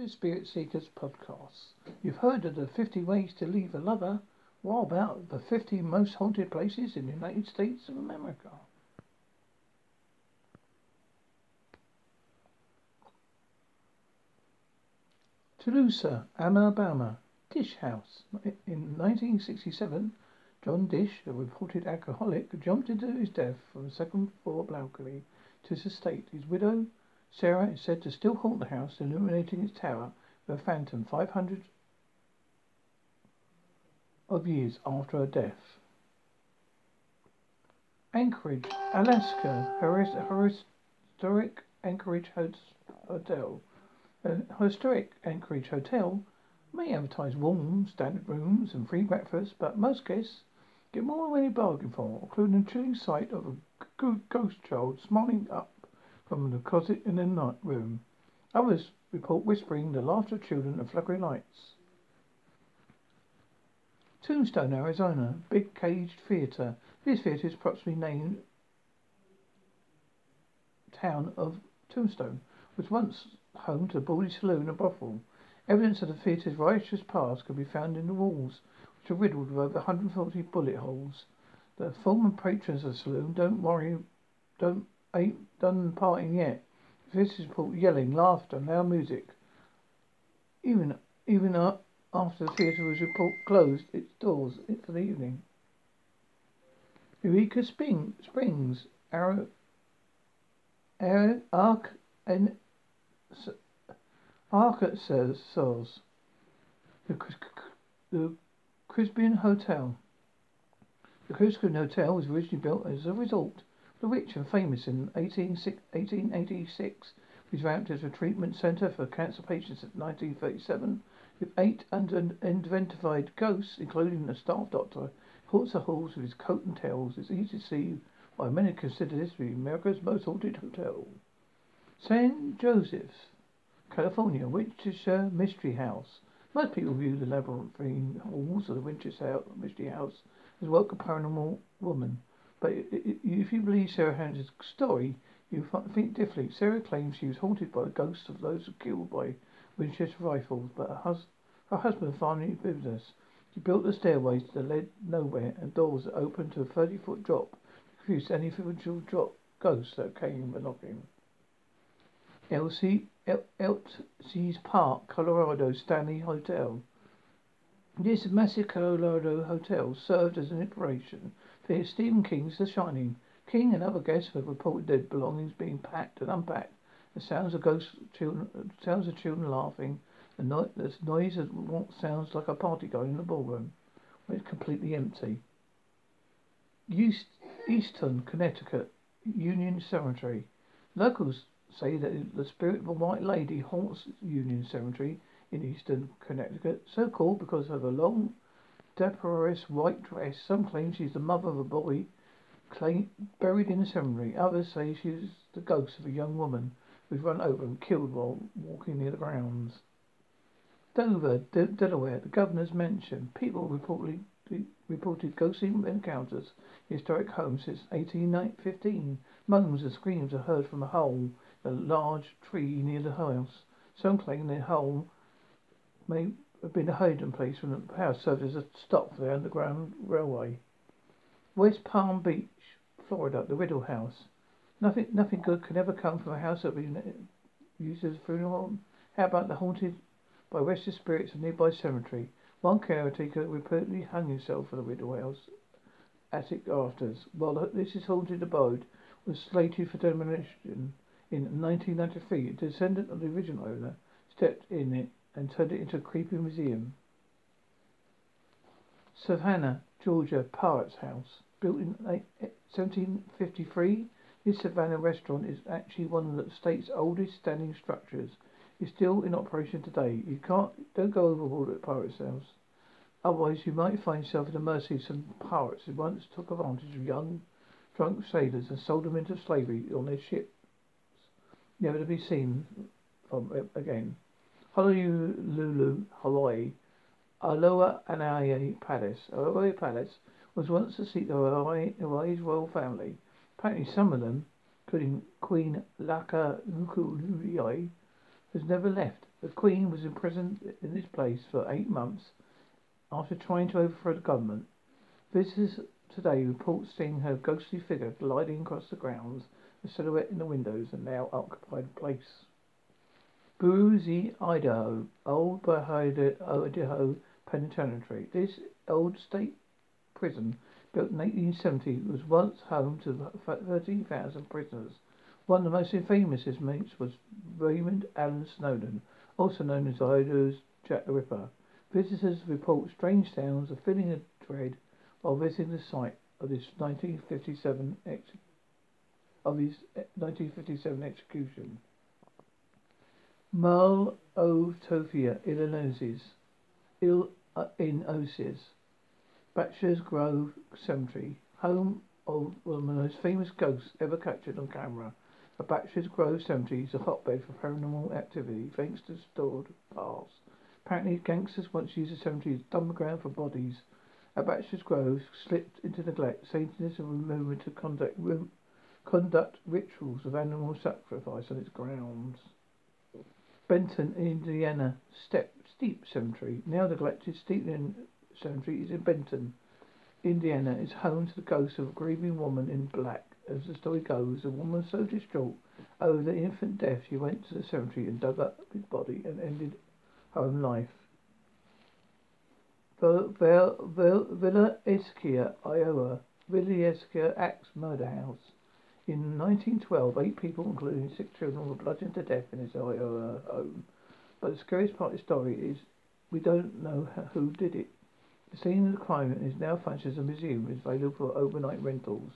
This Spirit Seekers podcast. You've heard of the 50 ways to leave a lover. What about the 50 most haunted places in the United States of America? Tolosa, Alabama. Drish House. In 1967, John Drish, a reported alcoholic, jumped into his death from a second floor balcony to his estate. His widow, Sarah, is said to still haunt the house, illuminating its tower with a phantom 500 of years after her death. Anchorage, Alaska. Historic Anchorage Hotel. A historic Anchorage hotel may advertise warm, standard rooms and free breakfast, but most guests get more than they bargain for, including the chilling sight of a ghost child smiling up from the closet in the night room. Others report whispering the laughter of children and flickering lights. Tombstone, Arizona, big caged theater. This theater is approximately named town of Tombstone. Was once home to the Baldy Saloon and Brothel. Evidence of the theatre's righteous past can be found in the walls, which are riddled with over 140 bullet holes. The former patrons of the saloon don't worry, don't ain't done partying yet. This is report yelling, laughter, loud music. Even even after the theatre was report closed its doors for the evening. Eureka Spring, Springs, Arrow, Arrow, Ark, and Arkansas, the, the Crispian Hotel. The Crispian Hotel was originally built as a resort the rich and famous in 1886 was ramped as a treatment centre for cancer patients in 1937 with eight unidentified ghosts, including a staff doctor, haunts the halls with his coat and tails. It's easy to see why many consider this to be America's most haunted hotel. St. Joseph's California, Winchester Mystery House. Most people view the labyrinthine halls of the Winchester Mystery House as work of paranormal woman. But if you believe Sarah Hans's story, you think differently. Sarah claims she was haunted by the ghosts of those killed by Winchester rifles, but her, hus- her husband finally business. She built the stairways that led nowhere and doors that opened to a 30 foot drop to confuse any potential drop ghosts that came knocking. Elsie Estes Park, Colorado Stanley Hotel. This massive Colorado hotel served as an inspiration Stephen King's The Shining. King and other guests have reported their belongings being packed and unpacked. The sounds of ghost children, sounds of children laughing. The, no- the noise of what sounds like a party going in the ballroom, when it's completely empty. East, Easton, Connecticut, Union Cemetery. Locals say that the spirit of a white lady haunts Union Cemetery in Easton Connecticut, so called because of a long, decorous white dress. Some claim she's the mother of a boy claim, buried in the cemetery. Others say she's the ghost of a young woman who's run over and killed while walking near the grounds. Dover, De- Delaware, the governor's mansion. People reportedly reported ghostly encounters in historic homes since 1815. Moans and screams are heard from a hole in a large tree near the house. Some claim the hole may have been a hiding place when the house served as a stop for the Underground Railway. West Palm Beach, Florida, the Riddle House. Nothing, nothing good can ever come from a house that been used as a funeral. How about the haunted by restless spirits of nearby cemetery? One caretaker reportedly hung himself for the Riddle House attic afters. While this is haunted abode was slated for demolition in 1993, a descendant of the original owner stepped in it and turned it into a creepy museum. Savannah, Georgia, Pirate's House. Built in 1753, this Savannah restaurant is actually one of the state's oldest standing structures. It's still in operation today. You can't don't go overboard at Pirate's House. Otherwise, you might find yourself at the mercy of some pirates who once took advantage of young, drunk sailors and sold them into slavery on their ship never to be seen from again. Honolulu, Hawaii. Aloha Anai Palace. Aloha Palace was once the seat of Hawaii's royal family. Apparently some of them, including Queen Laka Nuku'ului, has never left. The Queen was imprisoned in this place for eight months after trying to overthrow the government. Visitors today report seeing her ghostly figure gliding across the grounds, a silhouette in the windows, and now occupied place. Boise, Idaho, Old Idaho Penitentiary. This old state prison, built in 1870, was once home to 13,000 prisoners. One of the most famous inmates was Raymond Allen Snowden, also known as Idaho's Jack the Ripper. Visitors report strange sounds of filling a dread while visiting the site of this 1957 ex- of his 1957 execution. Merle Otofia, Illinois, Il, uh, in Osis. Bachelor's Grove Cemetery, home of one of the most famous ghosts ever captured on camera. A Bachelor's Grove Cemetery is a hotbed for paranormal activity thanks to stored past. Apparently, gangsters once used the cemetery as dumping ground for bodies. At Bachelor's Grove slipped into neglect. Satanists are rumored to conduct, conduct rituals of animal sacrifice on its grounds. Benton, Indiana, Step, Steep Cemetery, now neglected. Steep Cemetery is in Benton, Indiana. Is home to the ghost of a grieving woman in black. As the story goes, the woman was so distraught over the infant death, she went to the cemetery and dug up his body and ended her own life. Villisca, Iowa. Villisca Axe Murder House. In 1912, eight people, including six children, were bludgeoned to death in his Iowa home. Uh, but the scariest part of the story is we don't know who did it. The scene of the crime is now functions as a museum and is available for overnight rentals.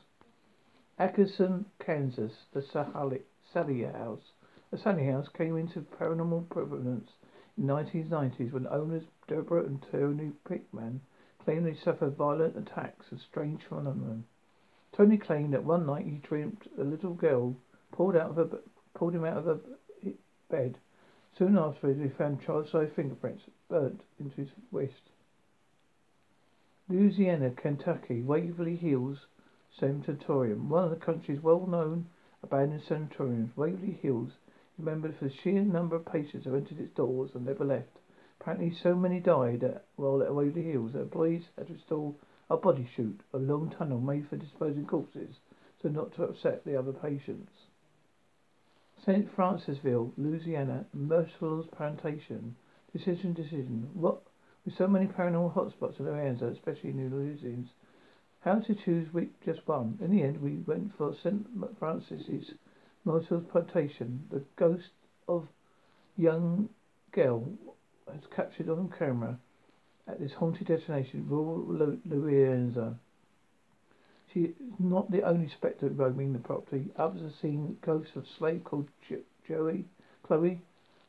Atkinson, Kansas, the Sallie House. The Sallie House came into paranormal prominence in the 1990s when owners Deborah and Tony Pickman claimed they suffered violent attacks of strange phenomena. Tony claimed that one night he dreamt a little girl pulled out of her, pulled him out of her bed. Soon afterwards, he found child-sized fingerprints burnt into his wrist. Louisiana, Kentucky, Waverly Hills Sanatorium, one of the country's well-known abandoned sanatoriums. Waverly Hills remembered for the sheer number of patients who entered its doors and never left. Apparently, so many died at, while at Waverly Hills that employees had to install a body chute, a long tunnel made for disposing corpses, so not to upset the other patients. St. Francisville, Louisiana, Merciful's Plantation. Decision, decision. What with so many paranormal hotspots in Louisiana, especially in New Louisians, how to choose which just one? In the end, we went for St. Francis's Merciful's Plantation. The ghost of young girl was captured on camera at this haunted destination, rural Louisiana. She is not the only spectre roaming the property. Others have seen ghosts of a slave called Joey, Chloe,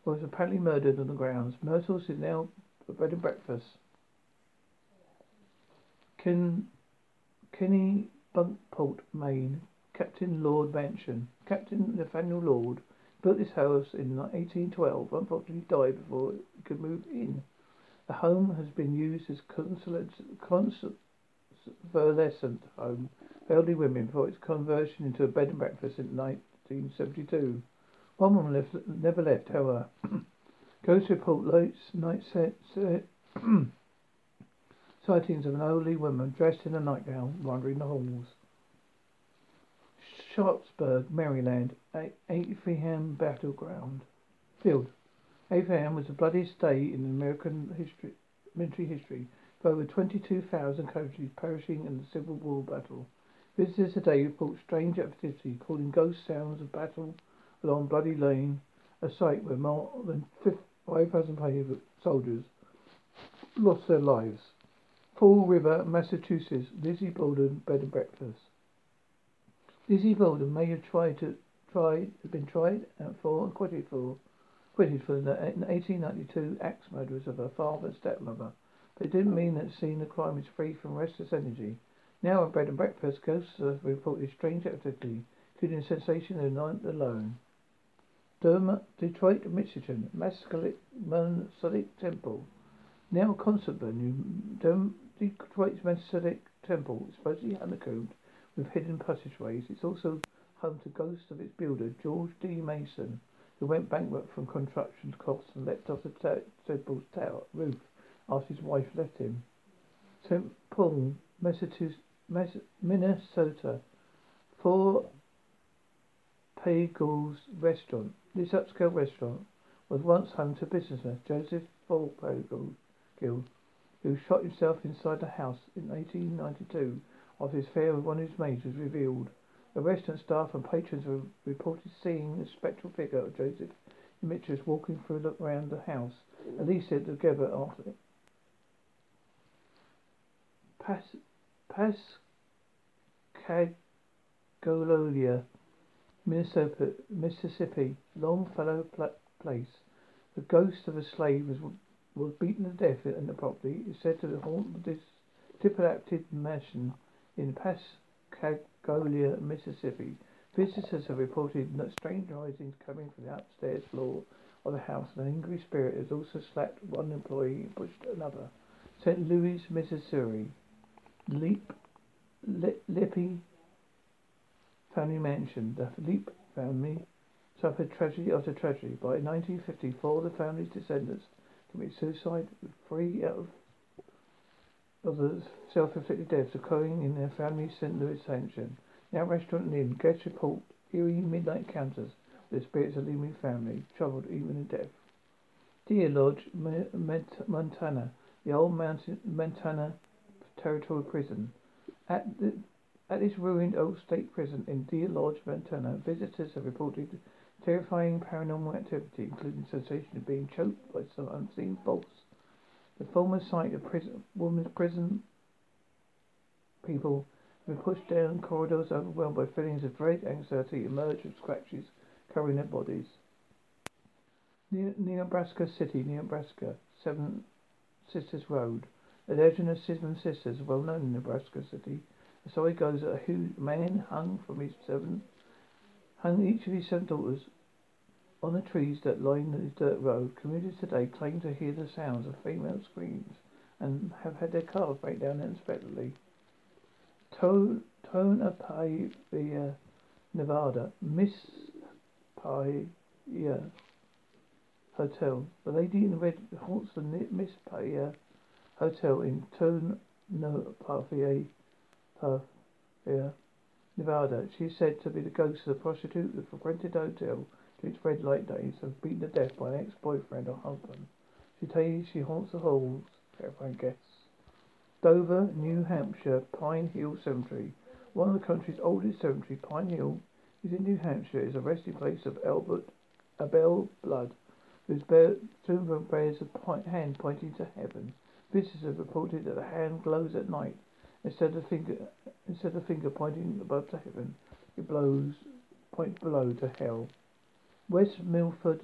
who was apparently murdered on the grounds. Myrtles is now a bed and breakfast. Ken, Kenny Bunkport, Maine. Captain Lord Mansion. Captain Nathaniel Lord built this house in 1812. Unfortunately, died before he could move in. The home has been used as convalescent home for elderly women for its conversion into a bed and breakfast in 1972. One woman left, never left, however. Ghost report lights night set, sightings of an elderly woman dressed in a nightgown wandering the halls. Sharpsburg, Maryland, Effingham battleground field. Effingham was the bloodiest day in American history, military history, with over 22,000 casualties perishing in the Civil War battle. Visitors today report strange activity, calling ghost sounds of battle along Bloody Lane, a site where more than 5,000 soldiers lost their lives. Fall River, Massachusetts, Lizzie Borden bed and breakfast. Lizzie Borden may have tried to have been tried and for and acquitted for acquitted for the 1892 axe murders of her father and stepmother, but it didn't mean that seeing the crime is free from restless energy. Now at bed and breakfast, ghosts have reported strange activity, including the sensation of night alone. Detroit, Michigan, Masonic Temple. Now concert venue, Detroit's Masonic Temple is supposedly honeycombed with hidden passageways. It's also home to ghosts of its builder, George D. Mason. Who went bankrupt from construction costs and leapt off the Temple tower roof after his wife left him. St. Paul, Minnesota. Four Pagels restaurant. This upscale restaurant was once home to businessman Joseph Paul Pagel, who shot himself inside the house in 1892 after his affair with one of his maids was revealed. The restaurant staff and patrons were reported seeing the spectral figure of Joseph Demetrius walking through around the house. At least said together after Pas Pascagoula, Minnesota, Mississippi, Longfellow Place. The ghost of a slave was was beaten to death in the property. Is said to haunt this dilapidated mansion in Pascagoula, Mississippi. Visitors have reported strange noises coming from the upstairs floor of the house. and An angry spirit has also slapped one employee and pushed another. St. Louis, Missouri. Leap, Lippy family mansion. The Lemp family suffered tragedy after tragedy. By 1954, the family's descendants committed suicide with three out of of the self-inflicted deaths occurring in their family's St. Louis mansion. Now restaurant inn. Guests report eerie midnight encounters with the spirits of the leaving family, troubled even in death. Deer Lodge, Montana. The old mountain Montana Territory Prison. At the at this ruined old state prison in Deer Lodge, Montana, visitors have reported terrifying paranormal activity, including sensation of being choked by some unseen force. The former site of prison, women's prison people been pushed down corridors, overwhelmed by feelings of great anxiety, emerge with scratches covering their bodies. Nebraska City, Nebraska, Seven Sisters Road. The legend of Seven Sisters, well known in Nebraska City. The story goes that a man hung from his seven, hung each of his seven daughters on the trees that line the dirt road. Commuters today claim to hear the sounds of female screams and have had their cars break down unexpectedly. Tonopah, Nevada. Miss Paya Hotel. The lady in red haunts the Miss Paya Hotel in Tonopah, Nevada. She is said to be the ghost of the prostitute who frequented the hotel its red light days and beaten to death by an ex-boyfriend or husband. She tells she haunts the halls, terrifying guests. Dover, New Hampshire, Pine Hill Cemetery. One of the country's oldest cemeteries, Pine Hill, is in New Hampshire, is a resting place of Albert Abel Blood, whose tomb bears a hand pointing to heaven. Visitors have reported that the hand glows at night. Instead of finger, instead of finger pointing above to heaven, it blows points below to hell. West Milford,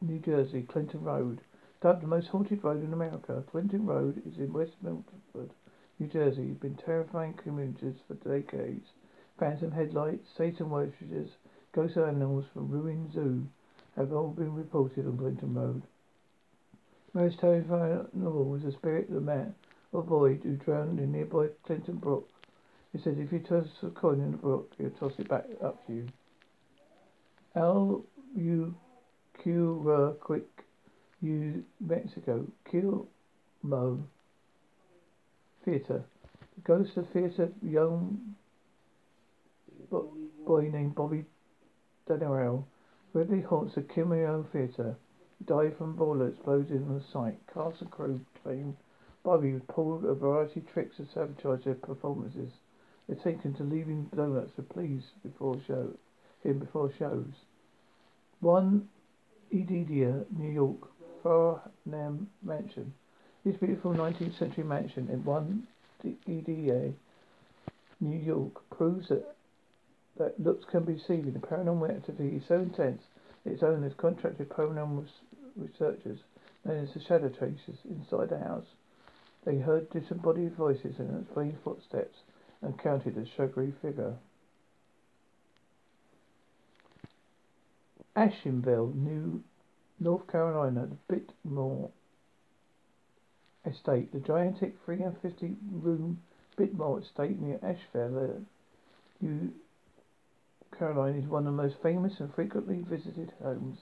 New Jersey, Clinton Road. Dubbed the most haunted road in America, Clinton Road is in West Milford, New Jersey. It's been terrifying commuters for decades. Phantom headlights, Satan worshippers, ghost animals from ruined zoo have all been reported on Clinton Road. Most terrifying of all was the spirit of the man or boy who drowned in nearby Clinton Brook. He said if you toss a coin in the brook, he'll toss it back up to you. L U Q uh, Quick U Mexico Mo Theater. The ghost of theater young boy named Bobby Daniel regularly haunts the KiMo Theater died from bullet explosion on the site. Cast and crew claim Bobby pulled a variety of tricks to sabotage their performances. They're taken to leaving donuts for please before show him before shows. One Edidia, New York, Farnham Mansion. This beautiful 19th century mansion in one Edidia, New York, proves that that looks can be seen. The paranormal activity is so intense that its owners contracted paranormal researchers known as the Shadow Chasers inside the house. They heard disembodied voices and strange footsteps and counted a shadowy figure. Asheville, New North Carolina, the Biltmore Estate, the gigantic 350 room Biltmore Estate near Asheville, uh, New Carolina is one of the most famous and frequently visited homes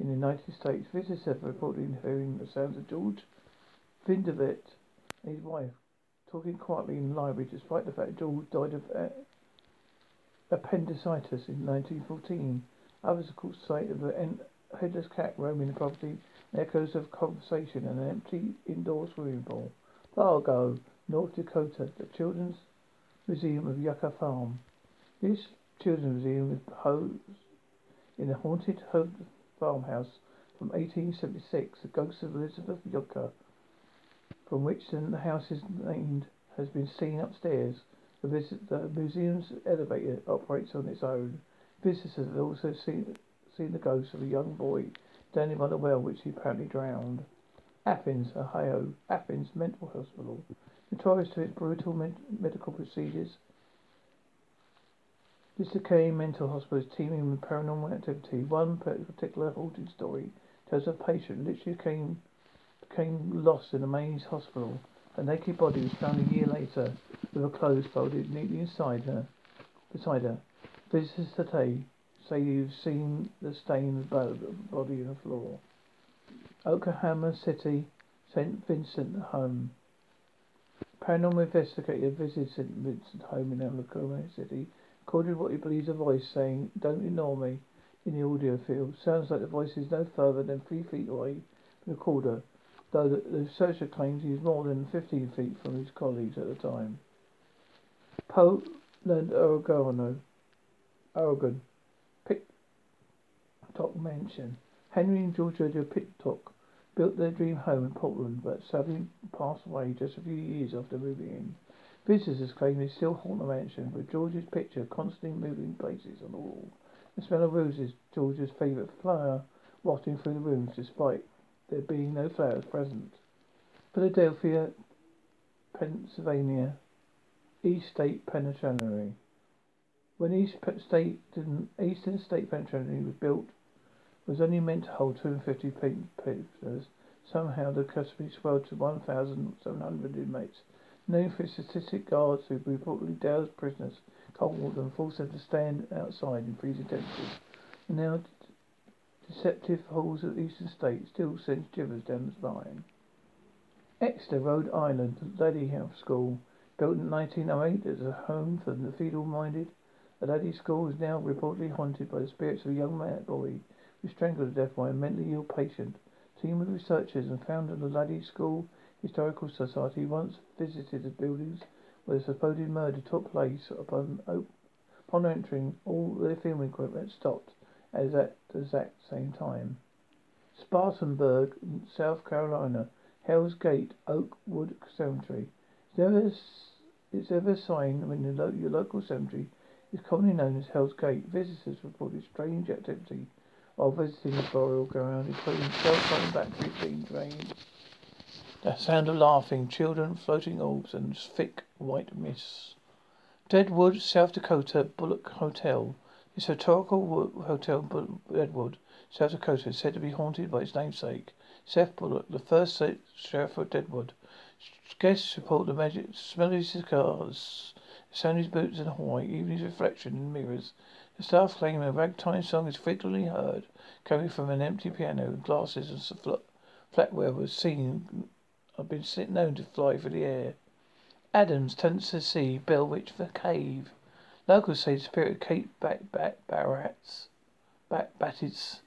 in the United States. Visitors have reported hearing the sounds of George Vanderbilt and his wife talking quietly in the library despite the fact George died of uh, appendicitis in 1914. Others, of course, sight of a headless cat roaming the property echoes of conversation and an empty indoor swimming pool. Largo, North Dakota, the Children's Museum of Yucca Farm. This children's museum is housed in a haunted home farmhouse from 1876. The ghost of Elizabeth Yucca, from which the house is named, has been seen upstairs. The, visit, the museum's elevator operates on its own. Visitors have also seen, seen the ghost of a young boy standing by the well which he apparently drowned. Athens, Ohio. Athens Mental Hospital. Notorious for its brutal med- medical procedures. This decaying mental hospital is teeming with paranormal activity. One particular haunting story tells of a patient literally came, became lost in a maze hospital. Her naked body was found a year later with her clothes folded neatly inside her. Beside her, visitors today say you've seen the stain of the body on the floor. Oklahoma City, St. Vincent Home. Paranormal investigator visited St. Vincent Home in Oklahoma City. Recorded what he believes a voice saying, Don't ignore me, in the audio field. Sounds like the voice is no further than three feet away from the recorder though the, the researcher claims he was more than 15 feet from his colleagues at the time. Portland, Oregon, Oh, Oregon, Pittock Mansion. Henry and Georgia Pittock built their dream home in Portland, but sadly passed away just a few years after moving in. Visitors claim they still haunt the mansion, with George's picture constantly moving places on the wall. The smell of roses, George's favourite flower, wafting through the rooms despite there being no flowers present. Philadelphia, Pennsylvania, East State Penitentiary. When East State Eastern State Penitentiary was built, was only meant to hold 250 prisoners. Somehow the custody swelled to 1,700 inmates. Known for its statistic guards who reportedly doused prisoners cold and forced them to stand outside in freezing temperatures. And now deceptive halls of Eastern State still sends shivers down the spine. Exeter, Rhode Island, Lady House School, built in 1908 as a home for the feeble-minded. The Laddie School is now reportedly haunted by the spirits of a young man boy who strangled to death by a mentally ill patient. A team of researchers and founder of the Laddie School Historical Society once visited the buildings where the supposed murder took place. Upon, upon entering, all their film equipment stopped as at the exact same time. Spartanburg, South Carolina, Hell's Gate, Oakwood Cemetery. It's ever a sign when lo- your local cemetery is commonly known as Hell's Gate. Visitors reported strange activity while visiting the burial ground, including cell batteries being drained, the sound of laughing, children, floating orbs, and thick white mists. Deadwood, South Dakota, Bullock Hotel. This historical hotel Deadwood, South Dakota, is said to be haunted by its namesake, Seth Bullock, the first sheriff of Deadwood. Guests report the magic smell of his cigars, his boots in the Hawaii, even his reflection in mirrors. The staff claim a ragtime song is frequently heard coming from an empty piano. Glasses and flatware was seen have been known to fly through the air. Adams, Tennessee, Bell Witch the Cave. Locals say the spirit of Kate Bat Bat Barratz, Bat Battits,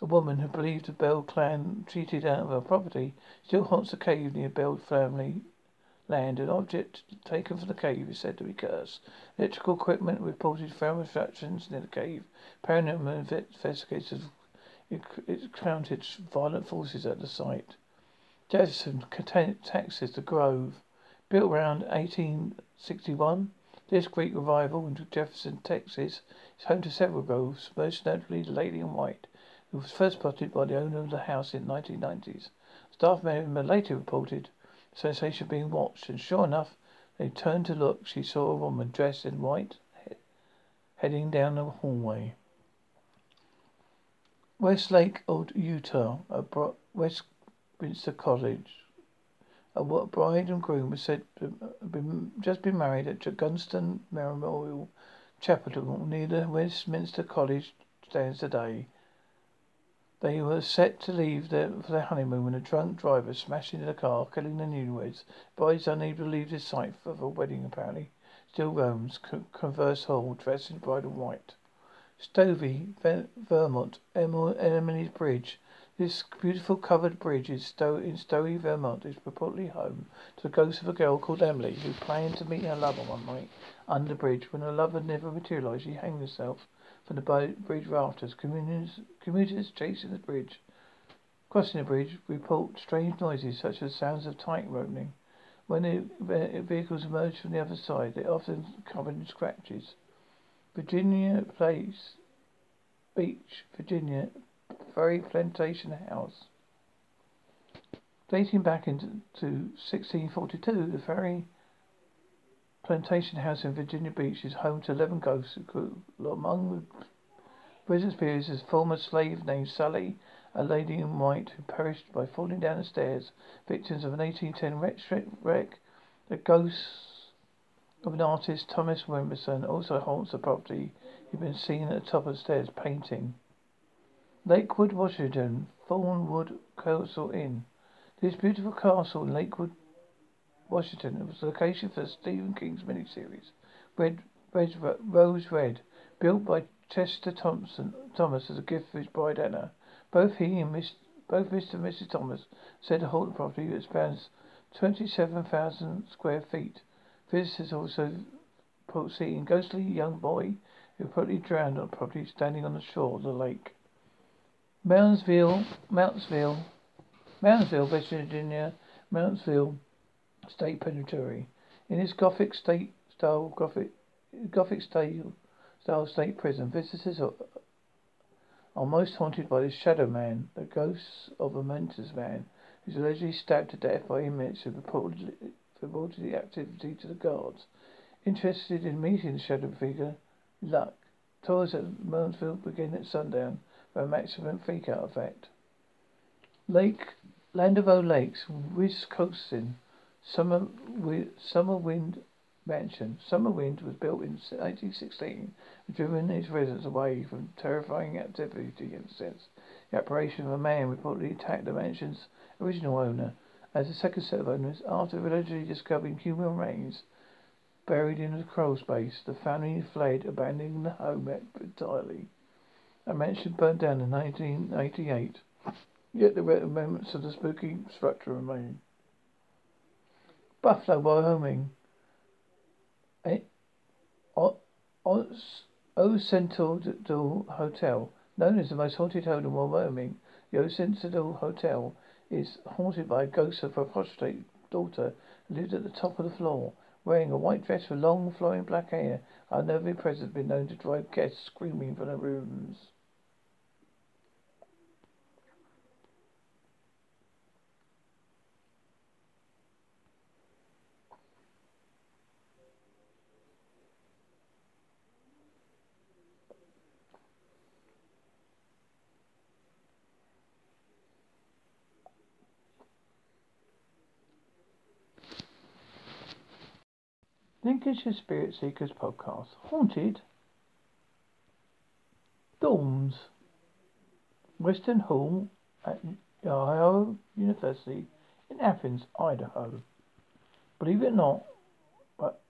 a woman who believed the Bell clan cheated out of her property, still haunts the cave near Bell family land. An object taken from the cave is said to be cursed. Electrical equipment reported found reflections near the cave. Paranormal investigators encountered violent forces at the site. Jefferson, Texas, the Grove, built around 1861. This Greek revival in Jefferson, Texas is home to several groves, most notably the Lady in White, who was first spotted by the owner of the house in the 1990s. Staff member later reported sensation being watched, and sure enough, they turned to look. She saw a woman dressed in white he- heading down the hallway. Westlake, Old Utah, a bro- Westminster College. A bride and groom were said to have been, just been married at Gunston Memorial chapel near the Westminster College stands today. They were set to leave their, for their honeymoon when a drunk driver smashed into the car, killing the newlyweds. Brides unable to leave this site for the wedding, apparently. Still roams Converse Hall, dressed in bridal white. Stovey, Vermont, Emily's Bridge. This beautiful covered bridge is Stow- in Stowey, Vermont is purportedly home to the ghost of a girl called Emily who planned to meet her lover one night under the bridge. When her lover never materialized, she hanged herself from the bridge rafters. Commuters, commuters chasing the bridge, crossing the bridge, report strange noises such as sounds of tight opening. When the vehicles emerge from the other side, they often covered in scratches. Virginia Place, Beach, Virginia, Ferry Plantation House. Dating back into 1642, the Ferry Plantation House in Virginia Beach is home to 11 ghosts. Among the residents periods is a former slave named Sally, a lady in white who perished by falling down the stairs, victims of an 1810 wreck. The ghosts of an artist, Thomas Wimberson, also haunts the property. He's been seen at the top of the stairs painting. Lakewood, Washington, Thornewood Castle Inn. This beautiful castle in Lakewood, Washington was the location for Stephen King's miniseries, Red, Red, Rose Red, built by Chester Thompson, Thomas as a gift for his bride Anna. Both he and Miss, both Mr. and Mrs. Thomas said the whole property spans 27,000 square feet. Visitors also see a ghostly young boy who probably drowned on property standing on the shore of the lake. Moundsville, Mountsville, Moundsville, West Virginia, Mountsville State Penitentiary. In its Gothic state style Gothic Gothic style style state prison, visitors are, are most haunted by the Shadow Man, the ghost of a mentor's man who's allegedly stabbed to death by inmates who reported, reported the activity to the guards. Interested in meeting the shadow figure, luck. Tours at Moundsville begin at sundown for a maximum freak out effect. Lake Land O' Lakes, Wisconsin. Summer, Summer Wind Mansion. Summer Wind was built in 1816 and driven its residents away from terrifying activity a sense. The apparition of a man reportedly attacked the mansion's original owner. As the second set of owners, after allegedly discovering human remains buried in a crawl space, the family fled, abandoning the home entirely. A mansion burned down in 1988, yet the remnants of the spooky structure remain. Buffalo, Wyoming. Eh? O Occidental Hotel, known as the most haunted hotel in Wyoming, the Occidental Hotel is haunted by a ghost of a prostrate daughter who lived at the top of the floor. Wearing a white dress with long flowing black hair, our nervy presence has been known to drive guests screaming from their rooms. Lincolnshire Spirit Seekers podcast. Haunted. Dorms. Western Hall at Ohio University in Athens, Idaho. Believe it or not, but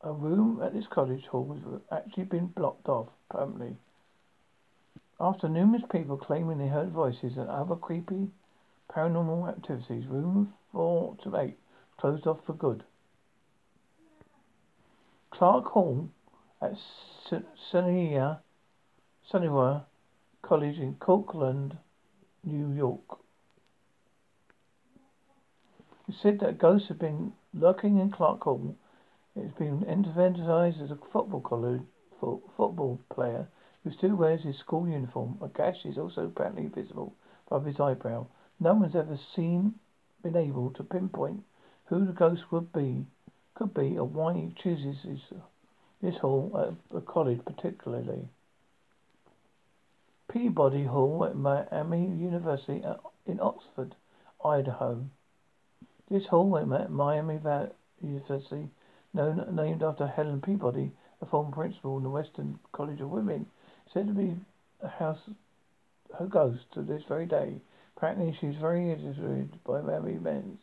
a room at this college hall has actually been blocked off permanently. After numerous people claiming they heard voices and other creepy paranormal activities, room 4 to 8 closed off for good. Clark Hall at Sunnywa College in Cortland, New York. It said that ghosts have been lurking in Clark Hall. It has been emphasized as a football college football player who still wears his school uniform. A gash is also apparently visible above his eyebrow. No one's ever seen been able to pinpoint who the ghost would be could be or why he chooses his, this hall uh, at a college particularly. Peabody Hall at Miami University uh, in Oxford, Idaho. This hall at Miami University, known, named after Helen Peabody, a former principal in the Western College of Women, said to be a house her ghost to this very day. Apparently, she's very irritated by Mary Men's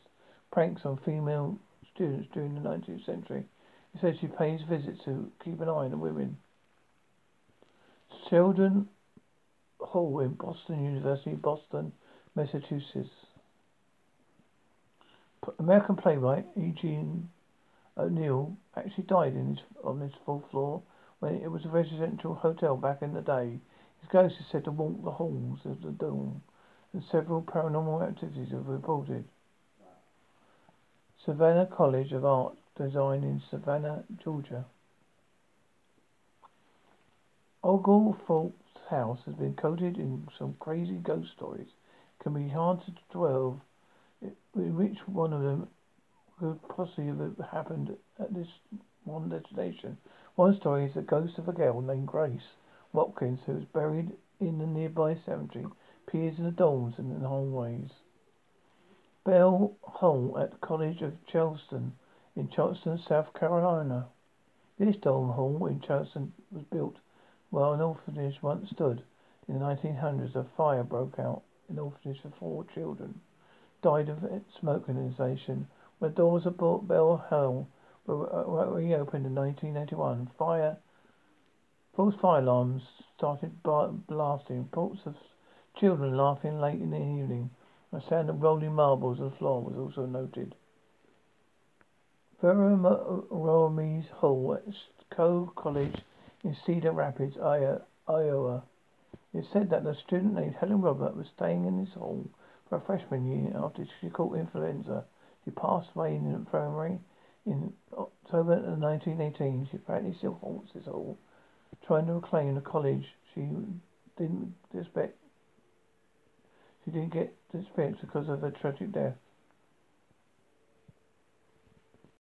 pranks on female students during the 19th century. He said she pays visits to keep an eye on the women. Shelton Hall in Boston University, Boston, Massachusetts. American playwright Eugene O'Neill actually died in his, on this fourth floor when it was a residential hotel back in the day. His ghost is said to walk the halls of the dome, and several paranormal activities are reported. Savannah College of Art Design in Savannah, Georgia. Oglethorpe's house has been coated in some crazy ghost stories. It can be hard to dwell in which one of them could possibly have happened at this one destination. One story is the ghost of a girl named Grace Watkins who was buried in the nearby cemetery, appears in the dorms and in the hallways. Bell Hall at the College of Charleston in Charleston, South Carolina. This dorm hall in Charleston was built while an orphanage once stood. In the 1900s, a fire broke out in the orphanage for four children. Died of smoke inhalation. When the doors of Bell Hall uh, were reopened in 1981, fire false fire alarms started blasting. Reports of children laughing late in the evening. A sound of rolling marbles on the floor was also noted. Veromese Hall at Coe College in Cedar Rapids, Iowa. It said that a student named Helen Robert was staying in this hall for a freshman year after she caught influenza. She passed away in the infirmary in October of 1918. She apparently still haunts this hall, trying to reclaim the college she didn't expect. She didn't get experience because of her tragic death.